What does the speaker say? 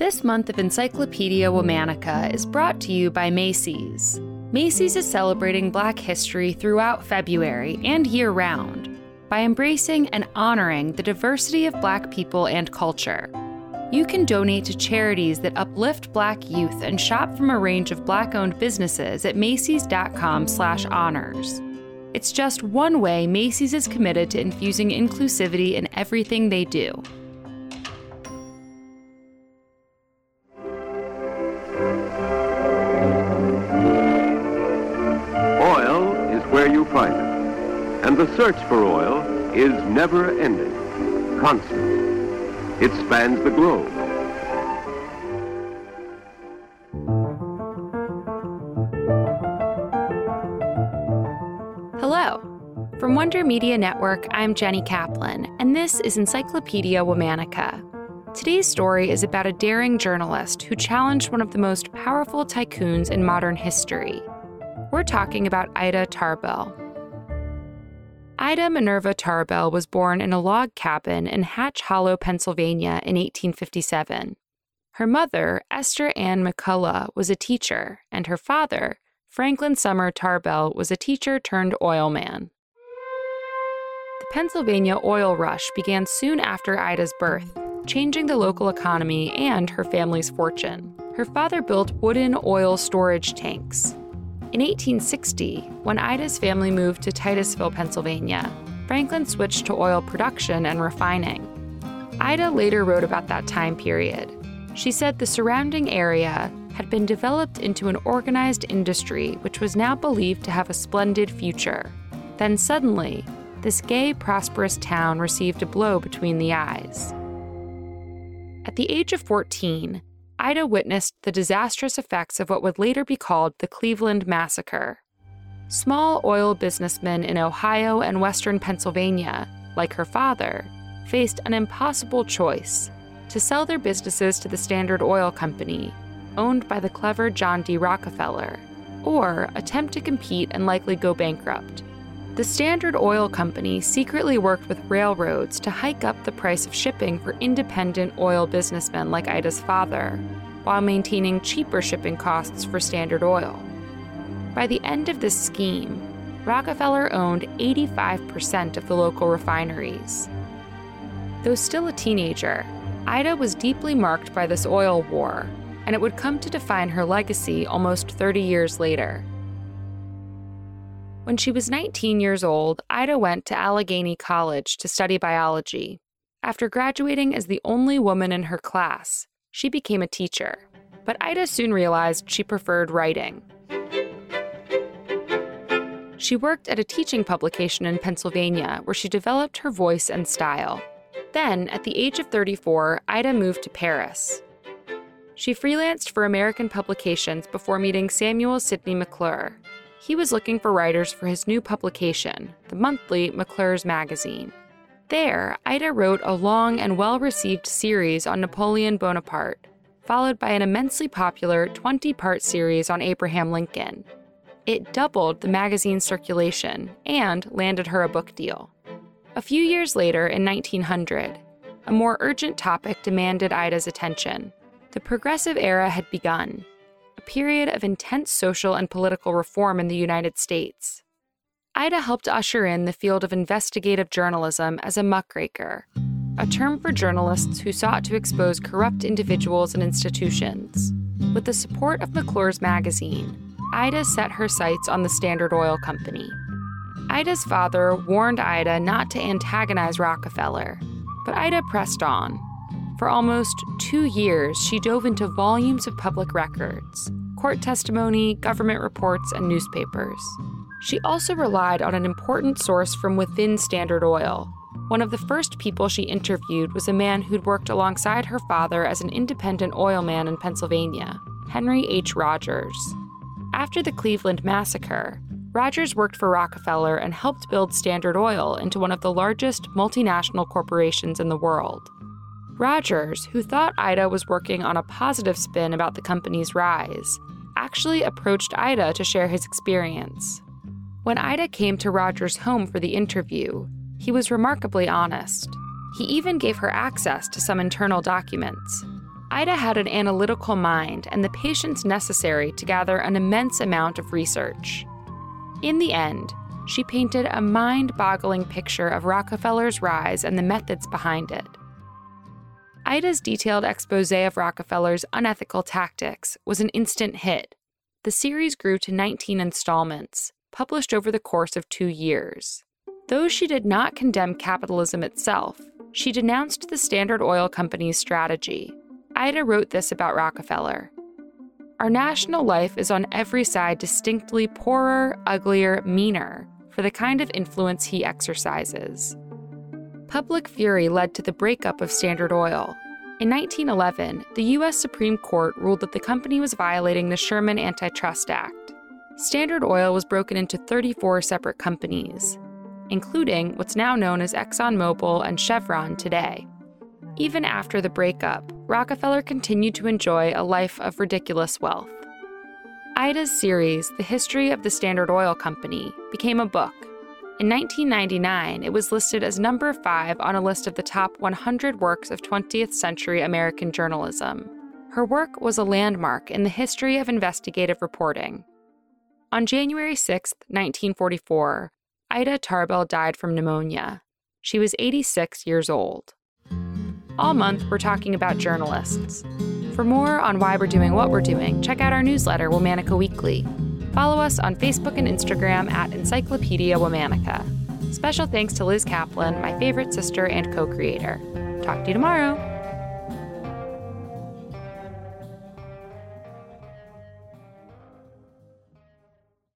This month of Encyclopedia Womannica is brought to you by Macy's. Macy's is celebrating Black history throughout February and year round by embracing and honoring the diversity of Black people and culture. You can donate to charities that uplift Black youth and shop from a range of Black-owned businesses at macys.com/honors. It's just one way Macy's is committed to infusing inclusivity in everything they do. And the search for oil is never ending, constant. It spans the globe. Hello. From Wonder Media Network, I'm Jenny Kaplan, and this is Encyclopedia Womannica. Today's story is about a daring journalist who challenged one of the most powerful tycoons in modern history. We're talking about Ida Tarbell. Ida Minerva Tarbell was born in a log cabin in Hatch Hollow, Pennsylvania in 1857. Her mother, Esther Ann McCullough, was a teacher, and her father, Franklin Sumner Tarbell, was a teacher turned oil man. The Pennsylvania oil rush began soon after Ida's birth, changing the local economy and her family's fortune. Her father built wooden oil storage tanks. In 1860, when Ida's family moved to Titusville, Pennsylvania, Franklin switched to oil production and refining. Ida later wrote about that time period. She said the surrounding area had been developed into an organized industry which was now believed to have a splendid future. Then suddenly, this gay, prosperous town received a blow between the eyes. At the age of 14, Ida witnessed the disastrous effects of what would later be called the Cleveland Massacre. Small oil businessmen in Ohio and western Pennsylvania, like her father, faced an impossible choice to sell their businesses to the Standard Oil Company, owned by the clever John D. Rockefeller, or attempt to compete and likely go bankrupt. The Standard Oil Company secretly worked with railroads to hike up the price of shipping for independent oil businessmen like Ida's father, while maintaining cheaper shipping costs for Standard Oil. By the end of this scheme, Rockefeller owned 85% of the local refineries. Though still a teenager, Ida was deeply marked by this oil war, and it would come to define her legacy almost 30 years later. When she was 19 years old, Ida went to Allegheny College to study biology. After graduating as the only woman in her class, she became a teacher. But Ida soon realized she preferred writing. She worked at a teaching publication in Pennsylvania where she developed her voice and style. Then, at the age of 34, Ida moved to Paris. She freelanced for American publications before meeting Samuel Sidney McClure. He was looking for writers for his new publication, the monthly McClure's Magazine. There, Ida wrote a long and well received series on Napoleon Bonaparte, followed by an immensely popular 20 part series on Abraham Lincoln. It doubled the magazine's circulation and landed her a book deal. A few years later, in 1900, a more urgent topic demanded Ida's attention. The Progressive Era had begun, a period of intense social and political reform in the United States. Ida helped usher in the field of investigative journalism as a muckraker, a term for journalists who sought to expose corrupt individuals and institutions. With the support of McClure's magazine, Ida set her sights on the Standard Oil Company. Ida's father warned Ida not to antagonize Rockefeller, but Ida pressed on. For almost two years, she dove into volumes of public records, court testimony, government reports, and newspapers. She also relied on an important source from within Standard Oil. One of the first people she interviewed was a man who'd worked alongside her father as an independent oilman in Pennsylvania, Henry H. Rogers. After the Cleveland Massacre, Rogers worked for Rockefeller and helped build Standard Oil into one of the largest multinational corporations in the world. Rogers, who thought Ida was working on a positive spin about the company's rise, actually approached Ida to share his experience. When Ida came to Rogers' home for the interview, he was remarkably honest. He even gave her access to some internal documents. Ida had an analytical mind and the patience necessary to gather an immense amount of research. In the end, she painted a mind boggling picture of Rockefeller's rise and the methods behind it. Ida's detailed expose of Rockefeller's unethical tactics was an instant hit. The series grew to 19 installments, published over the course of two years. Though she did not condemn capitalism itself, she denounced the Standard Oil Company's strategy. Ida wrote this about Rockefeller Our national life is on every side distinctly poorer, uglier, meaner for the kind of influence he exercises. Public fury led to the breakup of Standard Oil. In 1911, the U.S. Supreme Court ruled that the company was violating the Sherman Antitrust Act. Standard Oil was broken into 34 separate companies, including what's now known as ExxonMobil and Chevron today. Even after the breakup, Rockefeller continued to enjoy a life of ridiculous wealth. Ida's series, The History of the Standard Oil Company, became a book. In 1999, it was listed as number five on a list of the top 100 works of 20th century American journalism. Her work was a landmark in the history of investigative reporting. On January 6, 1944, Ida Tarbell died from pneumonia. She was 86 years old. All month, we're talking about journalists. For more on why we're doing what we're doing, check out our newsletter, Womannica Weekly. Follow us on Facebook and Instagram at Encyclopedia Womannica. Special thanks to Liz Kaplan, my favorite sister and co creator. Talk to you tomorrow.